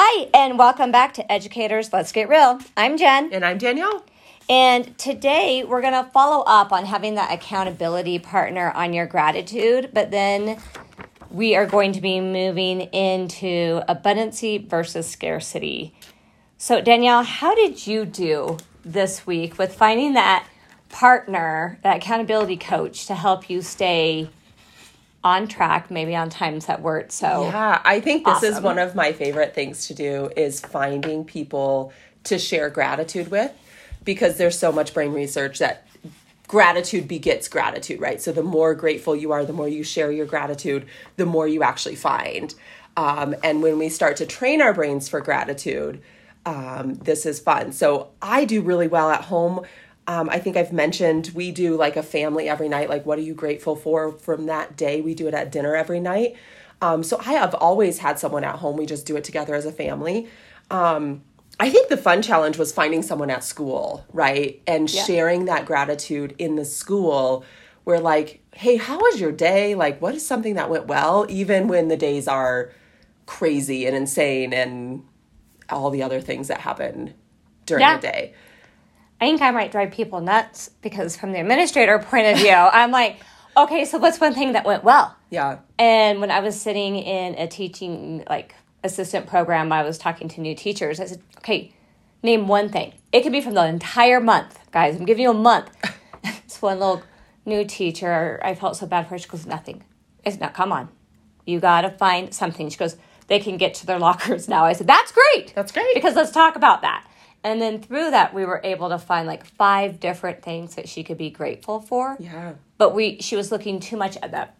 Hi, and welcome back to Educators Let's Get Real. I'm Jen. And I'm Danielle. And today we're going to follow up on having that accountability partner on your gratitude, but then we are going to be moving into abundancy versus scarcity. So, Danielle, how did you do this week with finding that partner, that accountability coach to help you stay on track, maybe on times that weren't so? Yeah, I think this is one of my favorite things to do is finding people to share gratitude with because there's so much brain research that gratitude begets gratitude, right? So the more grateful you are, the more you share your gratitude, the more you actually find. Um, and when we start to train our brains for gratitude, um, this is fun. So I do really well at home. Um, I think I've mentioned we do like a family every night. Like, what are you grateful for from that day? We do it at dinner every night. Um, so I have always had someone at home. We just do it together as a family. Um, I think the fun challenge was finding someone at school, right? And Yeah. sharing that gratitude in the school where, like, hey, how was your day? Like, what is something that went well, even when the days are crazy and insane and all the other things that happen during Yeah. the day? I think I might drive people nuts because, from the administrator point of view, I'm like, okay, so what's one thing that went well? Yeah. And when I was sitting in a teaching like assistant program, I was talking to new teachers. I said, okay, name one thing. It could be from the entire month, guys. I'm giving you a month. it's one little new teacher. I felt so bad for her. She goes, nothing. It's not. Come on, you got to find something. She goes, they can get to their lockers now. I said, that's great. That's great. because let's talk about that. And then through that, we were able to find like five different things that she could be grateful for Yeah. but we she was looking too much at that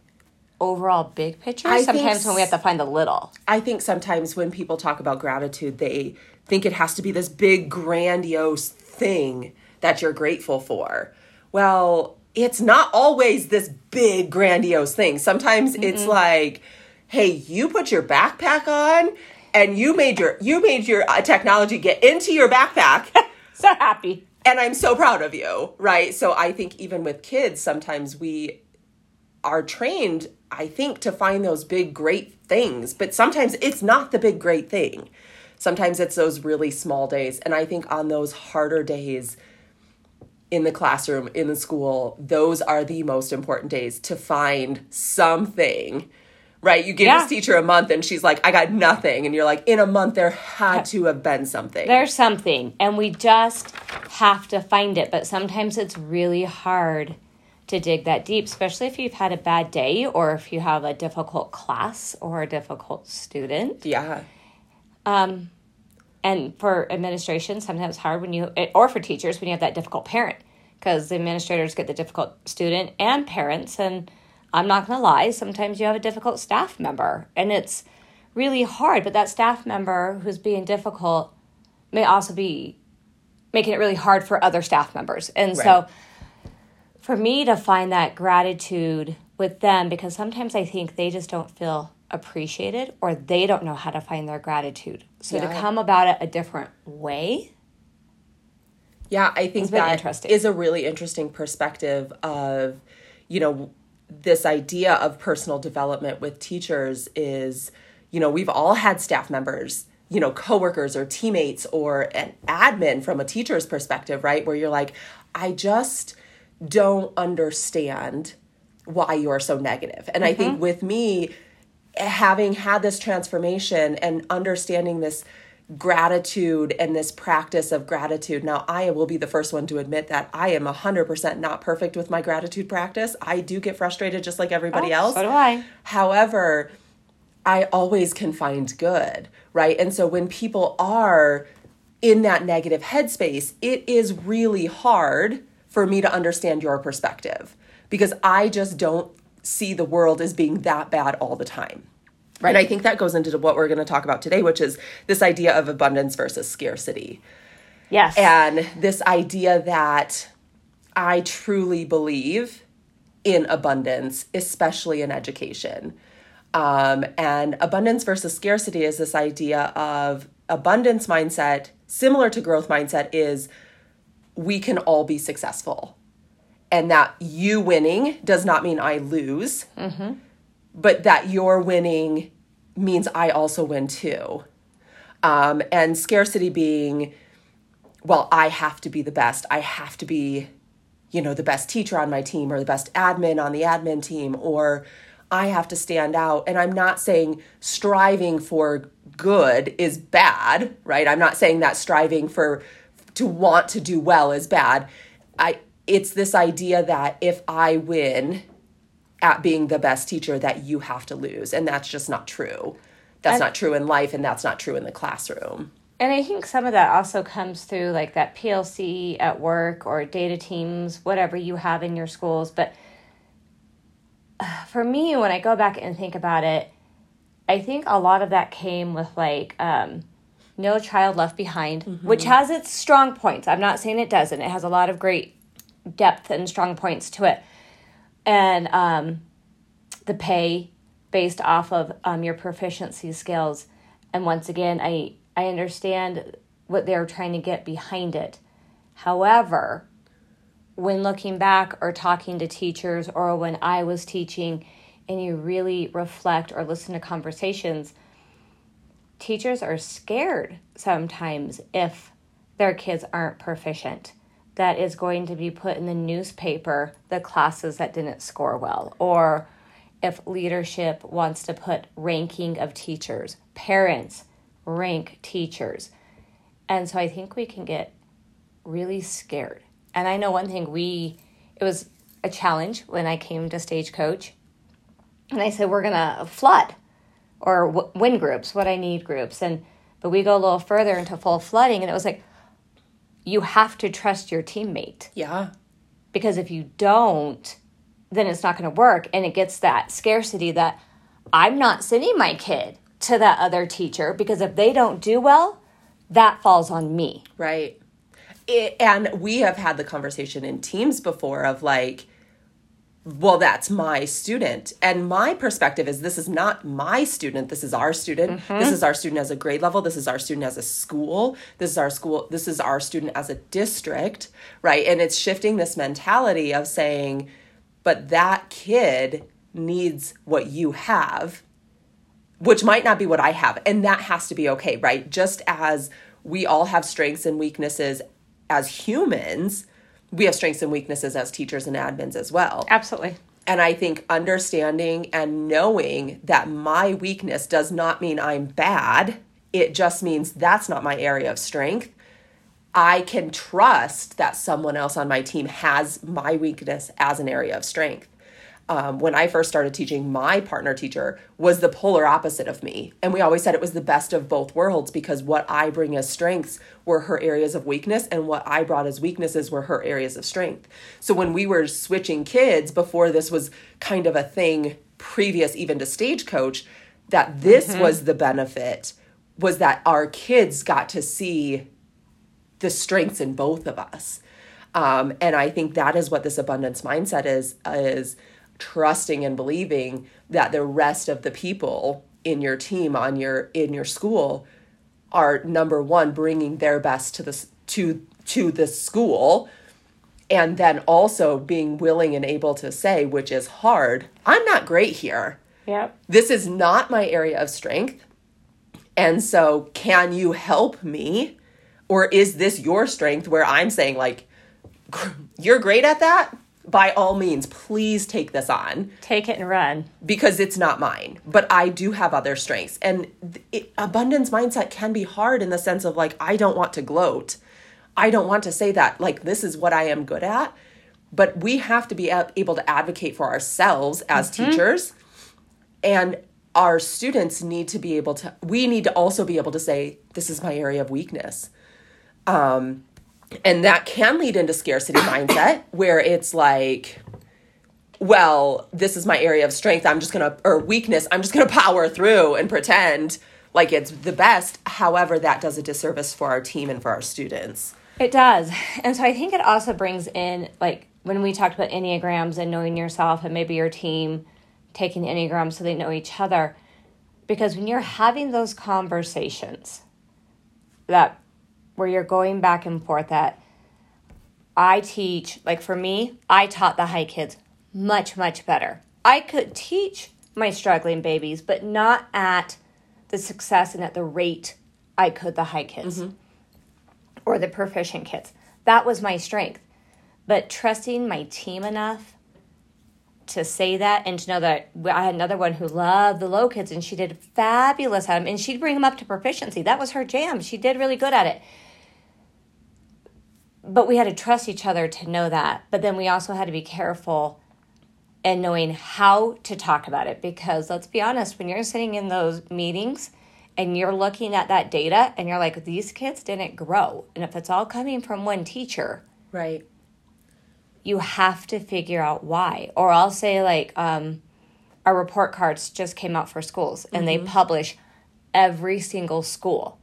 overall big picture I think sometimes when we have to find the little I think sometimes when people talk about gratitude, they think it has to be this big, grandiose thing that you're grateful for. Well, it's not always this big, grandiose thing. Sometimes it's like, hey, you put your backpack on and you made your you made your uh, technology get into your backpack so happy and I'm so proud of you, right? So I think even with kids, sometimes we are trained, I think, to find those big, great things, but sometimes it's not the big, great thing. Sometimes it's those really small days. And I think on those harder days in the classroom, in the school, those are the most important days to find something. Right? You give Yeah. this teacher a month and she's like, I got nothing. And you're like, in a month, there had to have been something. there's something and we just have to find it but sometimes it's really hard to dig that deep especially if you've had a bad day or if you have a difficult class or a difficult student yeah. um, and for administration sometimes hard when you or for teachers when you have that difficult parent because the administrators get the difficult student and parents and i'm not going to lie sometimes you have a difficult staff member and it's really hard but that staff member who's being difficult may also be making it really hard for other staff members and Right. so for me to find that gratitude with them because sometimes I think they just don't feel appreciated or they don't know how to find their gratitude. So to come about it a different way, Yeah, I think that interesting. is a really interesting perspective of, you know, this idea of personal development with teachers is, you know, we've all had staff members, you know, coworkers or teammates or an admin from a teacher's perspective, right? Where you're like, I just don't understand why you're so negative. And I think mm-hmm. with me, having had this transformation and understanding this gratitude and this practice of gratitude. Now, I will be the first one to admit that I am 100% not perfect with my gratitude practice. I do get frustrated just like everybody oh, else. Oh, so do I. However, I always can find good, right? And so when people are in that negative headspace, it is really hard for me to understand your perspective because I just don't see the world as being that bad all the time. Right. And I think that goes into what we're going to talk about today, which is this idea of abundance versus scarcity Yes. and this idea that I truly believe in abundance, especially in education. Um, and abundance versus scarcity is this idea of abundance mindset, similar to growth mindset, is we can all be successful. And that you winning does not mean I lose, but that your winning means I also win too. Um, and scarcity being, well, I have to be the best. I have to be, you know, the best teacher on my team or the best admin on the admin team, or I have to stand out. And I'm not saying striving for good is bad, right? I'm not saying that striving for to want to do well is bad. I it's this idea that if I win at being the best teacher that you have to lose and that's just not true. That's And- not true in life and that's not true in the classroom. And I think some of that also comes through like that PLC at work or data teams, whatever you have in your schools. But for me, when I go back and think about it, I think a lot of that came with like um, No Child Left Behind, which has its strong points. I'm not saying it doesn't, it has a lot of great depth and strong points to it. And um, the pay based off of um, your proficiency skills. And once again, I, I understand what they're trying to get behind it. However, when looking back or talking to teachers or when I was teaching and you really reflect or listen to conversations, teachers are scared sometimes if their kids aren't proficient. That is going to be put in the newspaper, the classes that didn't score well, or if leadership wants to put ranking of teachers, parents rank teachers. And so I think we can get really scared. And I know one thing we, it was a challenge when I came to Stagecoach. And I said, we're to flood or win groups, what I need groups. And, but we go a little further into full flooding. And it was like, you have to trust your teammate Yeah. because if you don't, then it's not going to work. And it gets that scarcity that I'm not sending my kid to that other teacher because if they don't do well, that falls on me. Right. It, and we have had the conversation in teams before of like, well, that's my student. And my perspective is this is not my student. This is our student. Mm-hmm. This is our student as a grade level. This is our student as a school. This is our school. This is our student as a district. Right. And it's shifting this mentality of saying, but that kid needs what you have which might not be what I have. And that has to be okay, right? Just as we all have strengths and weaknesses as humans, we have strengths and weaknesses as teachers and admins as well. Absolutely. And I think understanding and knowing that my weakness does not mean I'm bad, it just means that's not my area of strength. I can trust that someone else on my team has my weakness as an area of strength. Um, when I first started teaching, my partner teacher was the polar opposite of me. And we always said it was the best of both worlds because what I bring as strengths were her areas of weakness, and what I brought as weaknesses were her areas of strength. So when we were switching kids before this was kind of a thing previous even to Stagecoach, that this was the benefit was that our kids got to see the strengths in both of us. Um, and I think that is what this abundance mindset is is trusting and believing that the rest of the people in your team on your in your school are number one bringing their best to this to to the school and then also being willing and able to say which is hard i'm not great here Yep. this is not my area of strength. And so, can you help me? Or is this your strength where I'm saying, like, you're great at that? By all means, please take this on Take it and run. because it's not mine. But I do have other strengths. And it, abundance mindset can be hard in the sense of, like, I don't want to gloat. I don't want to say that, like, this is what I am good at. But we have to be able to advocate for ourselves as teachers and our students need to be able to we need to also be able to say this is my area of weakness um and that can lead into scarcity mindset where it's like well this is my area of strength i'm just gonna or weakness i'm just gonna power through and pretend like it's the best however that does a disservice for our team and for our students It does. And so I think it also brings in, like, when we talked about Enneagrams and knowing yourself and maybe your team taking the Enneagram so they know each other. Because when you're having those conversations that where you're going back and forth that I teach, like for me, I taught the high kids much, much better. I could teach my struggling babies, but not at the success and at the rate I could the high kids mm-hmm. or the proficient kids. That was my strength. But trusting my team enough to say that and to know that I had another one who loved the low kids and she did fabulous at them and she'd bring them up to proficiency. That was her jam. She did really good at it. But we had to trust each other to know that. But then we also had to be careful and knowing how to talk about it because let's be honest, when you're sitting in those meetings and you're looking at that data and you're like, these kids didn't grow. And if it's all coming from one teacher, Right. you have to figure out why. Or I'll say like um, our report cards just came out for schools and they publish every single school.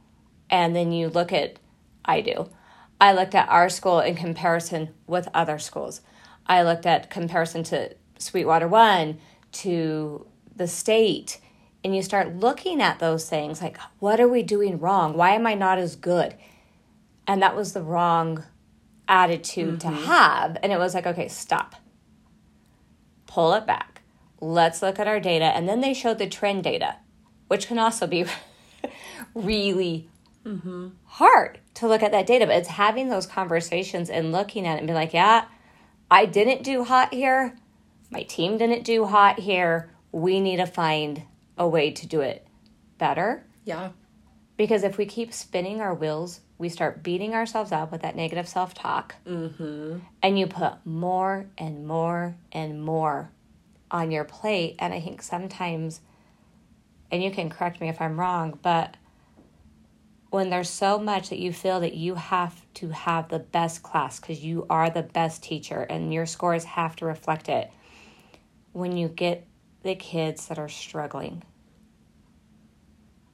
And then you look at I do. I looked at our school in comparison with other schools. I looked at comparison to Sweetwater One, to the state, and you start looking at those things like, what are we doing wrong? Why am I not as good? And that was the wrong attitude to mm-hmm. have. And it was like, okay, stop. Pull it back. Let's look at our data. And then they showed the trend data, which can also be really hard to look at that data. But it's having those conversations and looking at it and be like, yeah, I didn't do hot here. My team didn't do hot here. We need to find a way to do it better. Yeah. Because if we keep spinning our wheels, we start beating ourselves up with that negative self talk. Mm-hmm. And you put more and more and more on your plate. And I think sometimes, and you can correct me if I'm wrong, but when there's so much that you feel that you have to have the best class because you are the best teacher and your scores have to reflect it, when you get the kids that are struggling,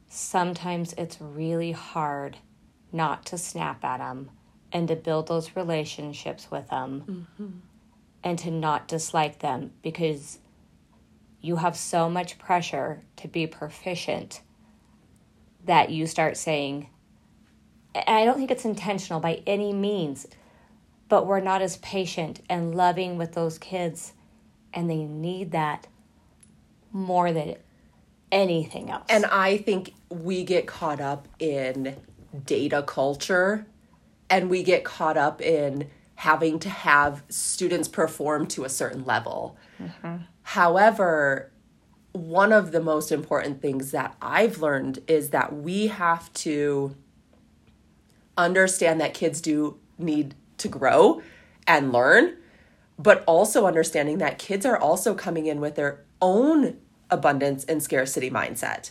sometimes it's really hard not to snap at them and to build those relationships with them mm-hmm. and to not dislike them because you have so much pressure to be proficient that you start saying, I don't think it's intentional by any means, but we're not as patient and loving with those kids, and they need that more than anything else. And I think we get caught up in data culture and we get caught up in having to have students perform to a certain level. Mm-hmm. However, one of the most important things that I've learned is that we have to understand that kids do need to grow and learn, but also understanding that kids are also coming in with their own abundance and scarcity mindset.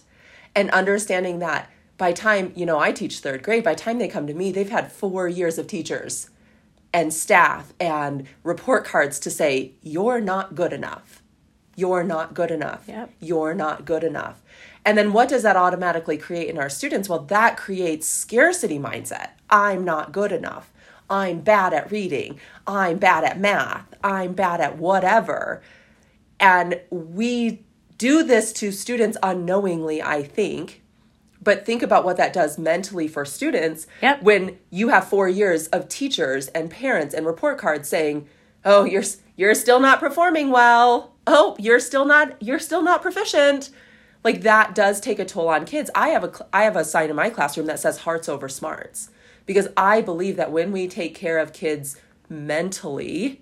And understanding that by time, you know, I teach third grade, by time they come to me, they've had 4 years of teachers and staff and report cards to say you're not good enough. You're not good enough. Yep. You're not good enough. And then what does that automatically create in our students? Well, that creates scarcity mindset. I'm not good enough. I'm bad at reading. I'm bad at math. I'm bad at whatever. And we do this to students unknowingly, I think. But think about what that does mentally for students Yep. when you have four years of teachers and parents and report cards saying, "Oh, you're you're still not performing well. Oh, you're still not you're still not proficient." Like that does take a toll on kids. I have a I have a sign in my classroom that says hearts over smarts because I believe that when we take care of kids mentally,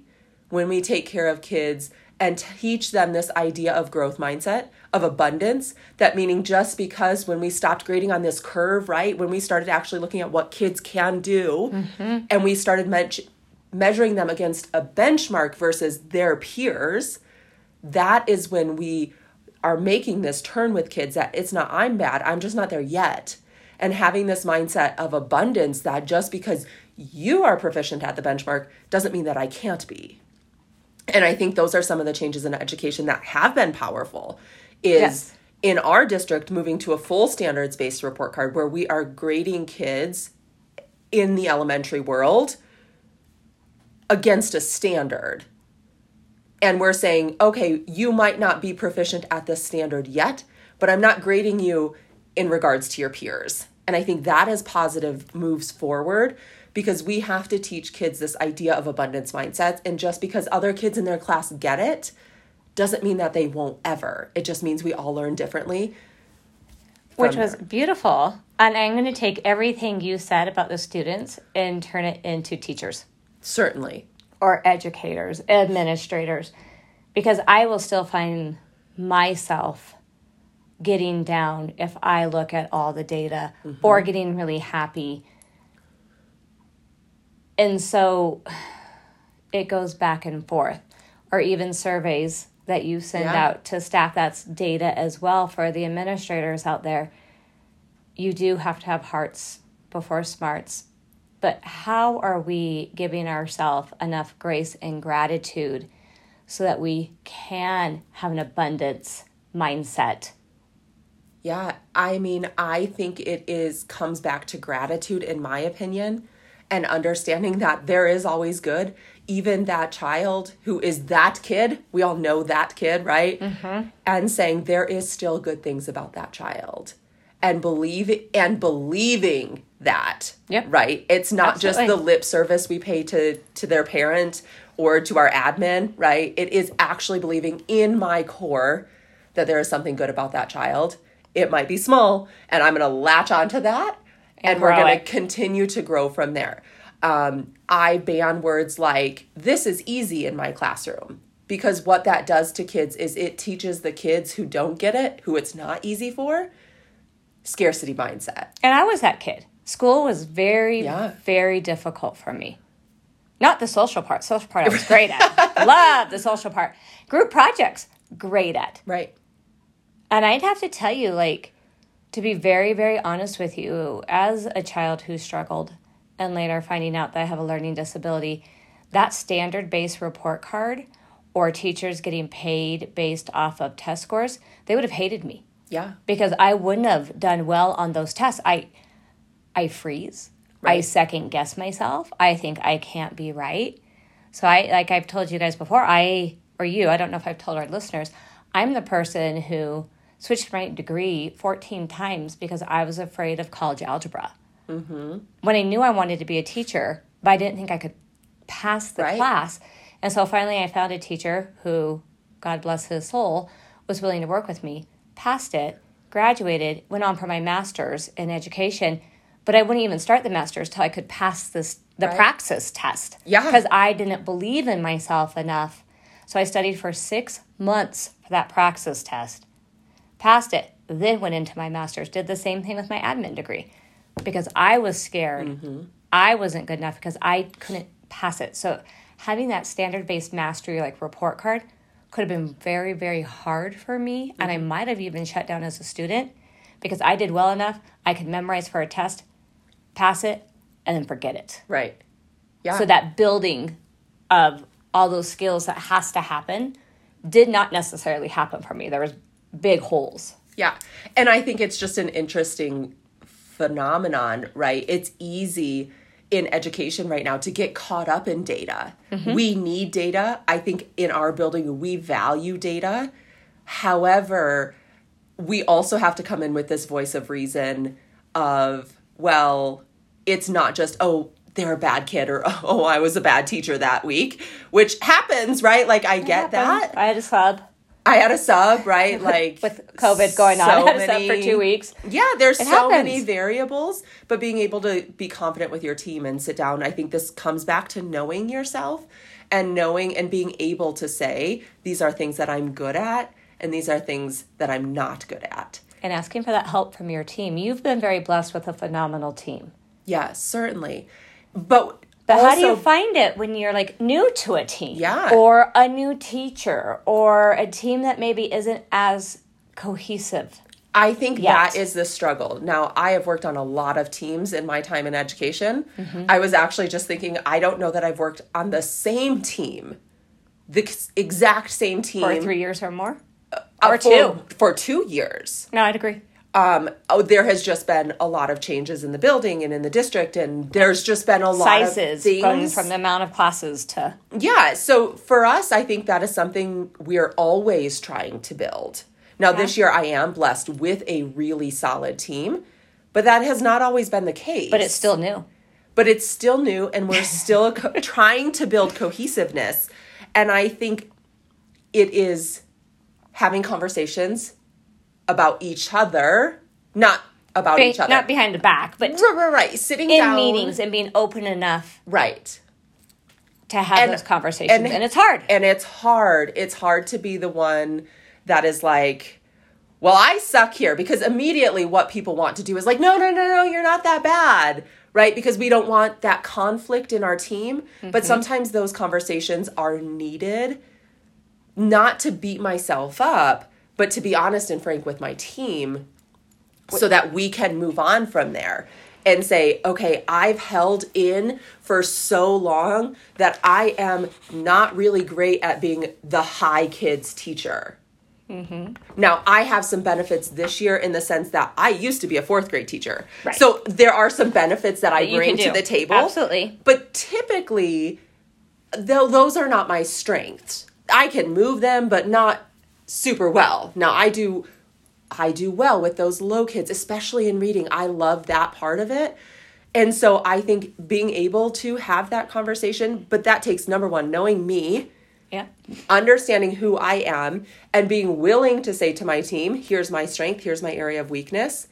when we take care of kids and teach them this idea of growth mindset, of abundance, that meaning just because when we stopped grading on this curve, right, when we started actually looking at what kids can do mm-hmm. and we started me- measuring them against a benchmark versus their peers, that is when we are making this turn with kids that it's not I'm bad, I'm just not there yet. And having this mindset of abundance that just because you are proficient at the benchmark doesn't mean that I can't be. And I think those are some of the changes in education that have been powerful is Yes. in our district moving to a full standards based report card where we are grading kids in the elementary world against a standard. And we're saying, okay, you might not be proficient at this standard yet, but I'm not grading you in regards to your peers. And I think that is positive moves forward because we have to teach kids this idea of abundance mindsets. And just because other kids in their class get it doesn't mean that they won't ever. It just means we all learn differently. which was beautiful And I'm going to take everything you said about the students and turn it into teachers Certainly. Or educators, administrators, because I will still find myself getting down if I look at all the data mm-hmm. or getting really happy. And so it goes back and forth, or even surveys that you send Yeah. out to staff that's data as well for the administrators out there. You do have to have hearts before smarts. But how are we giving ourselves enough grace and gratitude so that we can have an abundance mindset? Yeah, I mean, I think it is comes back to gratitude in my opinion and understanding that there is always good. Even that child who is that kid, we all know that kid, right? Mm-hmm. And saying there is still good things about that child. And believe and believing that. Yep. Right? It's not just the lip service we pay to to their parent or to our admin, right? It is actually believing in my core that there is something good about that child. It might be small, and I'm going to latch onto that, and, And we're going to continue to grow from there. Um, I ban words like "this is easy" in my classroom because what that does to kids is it teaches the kids who don't get it, who it's not easy for, scarcity mindset. And I was that kid. School was very, Yeah. very difficult for me. Not the social part. Social part I was great at. Love the social part. Group projects, great at. Right. And I'd have to tell you, like, to be very, very honest with you, as a child who struggled and later finding out that I have a learning disability, that standard based report card or teachers getting paid based off of test scores, they would have hated me Yeah. because I wouldn't have done well on those tests. I I freeze. I second guess myself. I think I can't be right. So I like I've told you guys before, I or you, I don't know if I've told our listeners, I'm the person who switched my degree 14 times because I was afraid of college algebra. Mm-hmm. When I knew I wanted to be a teacher, but I didn't think I could pass the Right. class. And so finally I found a teacher who, God bless his soul, was willing to work with me, passed it, graduated, went on for my master's in education, but I wouldn't even start the master's till I could pass this the Right. praxis test. Yeah. Because I didn't believe in myself enough. So I studied for six months for that praxis test. Passed it, then went into my master's, did the same thing with my admin degree because I was scared. Mm-hmm. I wasn't good enough because I couldn't pass it. So having that standard based mastery like report card could have been very, very hard for me. And I mm-hmm. might have even shut down as a student because I did well enough. I could memorize for a test, pass it, and then forget it. Right. Yeah. So that building of all those skills that has to happen did not necessarily happen for me. There was big holes. Yeah. And I think it's just an interesting phenomenon, right? It's easy in education right now to get caught up in data. Mm-hmm. We need data. I think in our building, we value data. However, we also have to come in with this voice of reason of, well, it's not just, oh, they're a bad kid or, oh, I was a bad teacher that week, which happens, right? Like, I get that. I just had I had a sub, right? Like with COVID going on. I had a sub for two weeks. Yeah, there's It so happens. many variables, but being able to be confident with your team and sit down, I think this comes back to knowing yourself and knowing and being able to say, these are things that I'm good at and these are things that I'm not good at. And asking for that help from your team. You've been very blessed with a phenomenal team. Yeah, certainly. But But how do you find it when you're like new to a team? Yeah. Or a new teacher or a team that maybe isn't as cohesive? I think Yet. that is the struggle. Now, I have worked on a lot of teams in my time in education. Mm-hmm. I was actually just thinking, I don't know that I've worked on the same team, the exact same team For three years or more? uh, or for, two. for two years. No, I'd agree. Um, oh, there has just been a lot of changes in the building and in the district, and there's just been a lot Sizes of things. going from the amount of classes to Yeah, so for us, I think that is something we're always trying to build. Now, this year, I am blessed with a really solid team, but that has not always been the case. but it's still new. but it's still new, and we're still co- trying to build cohesiveness. And I think it is having conversations about each other, not about Be- each other. not behind the back, but right, right, right. Sitting in down. meetings and being open enough Right. to have And- those conversations. And, and- it's hard. And it's hard. It's hard to be the one that is like, well, I suck here because immediately what people want to do is like, no, no, no, no, you're not that bad. Right? Because we don't want that conflict in our team. But mm-hmm. sometimes those conversations are needed not to beat myself up, but to be honest and frank with my team so that we can move on from there and say, okay, I've held in for so long that I am not really great at being the high kids teacher. Now, I have some benefits this year in the sense that I used to be a fourth grade teacher. Right. So there are some benefits that I bring to the table. Absolutely. But typically, though those are not my strengths. I can move them, but not super well. Now I do I do well with those low kids, especially in reading. I love that part of it. And so I think being able to have that conversation, but that takes number one, knowing me, Yeah. understanding who I am, and being willing to say to my team, here's my strength, here's my area of weakness.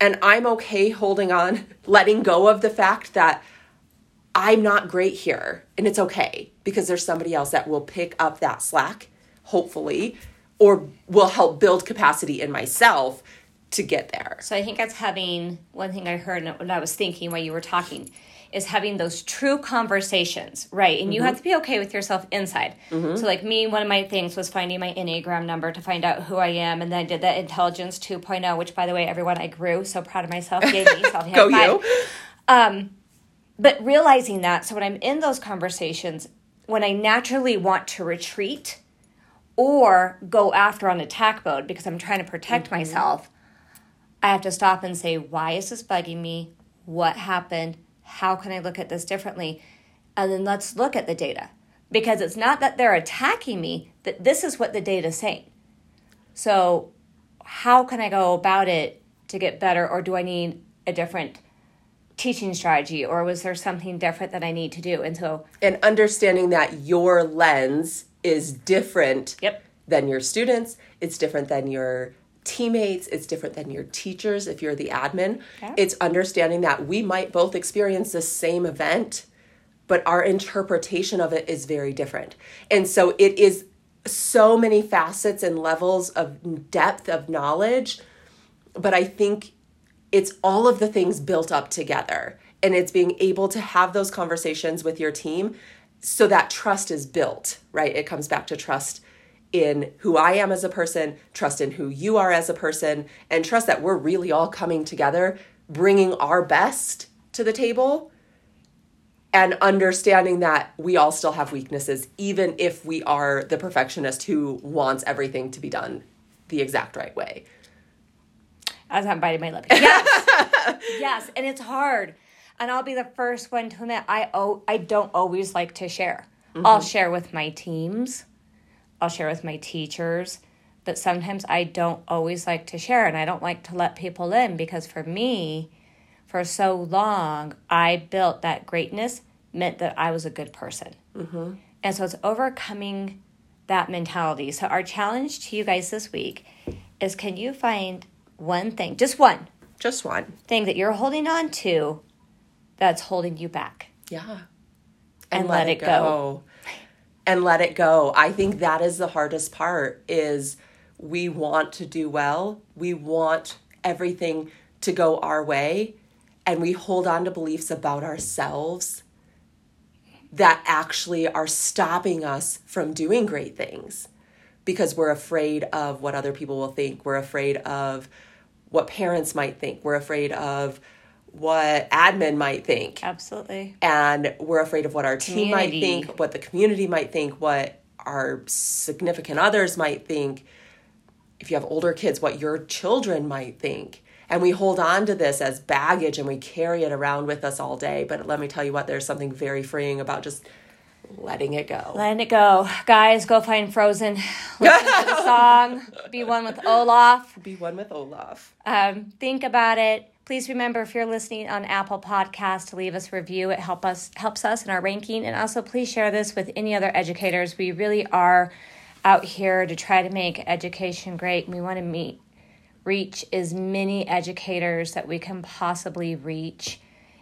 And I'm okay holding on, letting go of the fact that I'm not great here. And it's okay because there's somebody else that will pick up that slack, hopefully, or will help build capacity in myself to get there. So I think that's having one thing I heard and what I was thinking while you were talking is having those true conversations, right? And you have to be okay with yourself inside. So like me, one of my things was finding my Enneagram number to find out who I am. And then I did that intelligence 2.0, which by the way, everyone I grew. So proud of myself. Yay me. Self Go you. Um, but realizing that so when i'm in those conversations when i naturally want to retreat or go after on attack mode because i'm trying to protect Mm-hmm. myself i have to stop and say why is this bugging me what happened how can i look at this differently and then let's look at the data because it's not that they're attacking me that this is what the data is saying so how can i go about it to get better or do i need a different teaching strategy or was there something different that I need to do? And so, And understanding that your lens is different Yep. than your students, it's different than your teammates, it's different than your teachers if you're the admin. Yeah. It's understanding that we might both experience the same event, but our interpretation of it is very different. And so it is so many facets and levels of depth of knowledge, but I think it's all of the things built up together and it's being able to have those conversations with your team so that trust is built right it comes back to trust in who i am as a person trust in who you are as a person and trust that we're really all coming together bringing our best to the table and understanding that we all still have weaknesses even if we are the perfectionist who wants everything to be done the exact right way as I'm biting my lip. Yes. yes. And it's hard. And I'll be the first one to admit I oh I don't always like to share. Mm-hmm. I'll share with my teams. I'll share with my teachers. But sometimes I don't always like to share and I don't like to let people in because for me, for so long, I built that greatness meant that I was a good person. Mm-hmm. And so it's overcoming that mentality. So our challenge to you guys this week is can you find one thing, just one just one thing that you're holding on to that's holding you back? Yeah. And let it go. And let it go. I think that is the hardest part is we want to do well. We want everything to go our way and we hold on to beliefs about ourselves that actually are stopping us from doing great things because we're afraid of what other people will think. We're afraid of what parents might think. We're afraid of what admin might think Absolutely. and we're afraid of what our team might think, what the community might think, what our significant others might think. If you have older kids, what your children might think. And we hold on to this as baggage and we carry it around with us all day. But let me tell you what, there's something very freeing about just letting it go. Letting it go. Guys, go find Frozen. Listen to the song. Be one with Olaf. Be one with Olaf. Um, think about it. Please remember if you're listening on Apple Podcast to leave us a review. It help us helps us in our ranking. And also please share this with any other educators. We really are out here to try to make education great. We want to meet reach as many educators that we can possibly reach.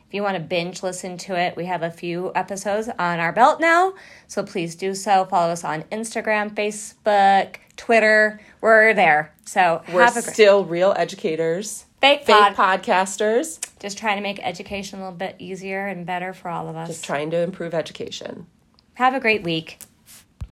If you want to binge listen to it, we have a few episodes on our belt now. So please do so. Follow us on Instagram, Facebook, Twitter. We're there. So We're a great still real educators, fake, fake pod. podcasters, Just trying to make education a little bit easier and better for all of us. just trying to improve education. Have a great week.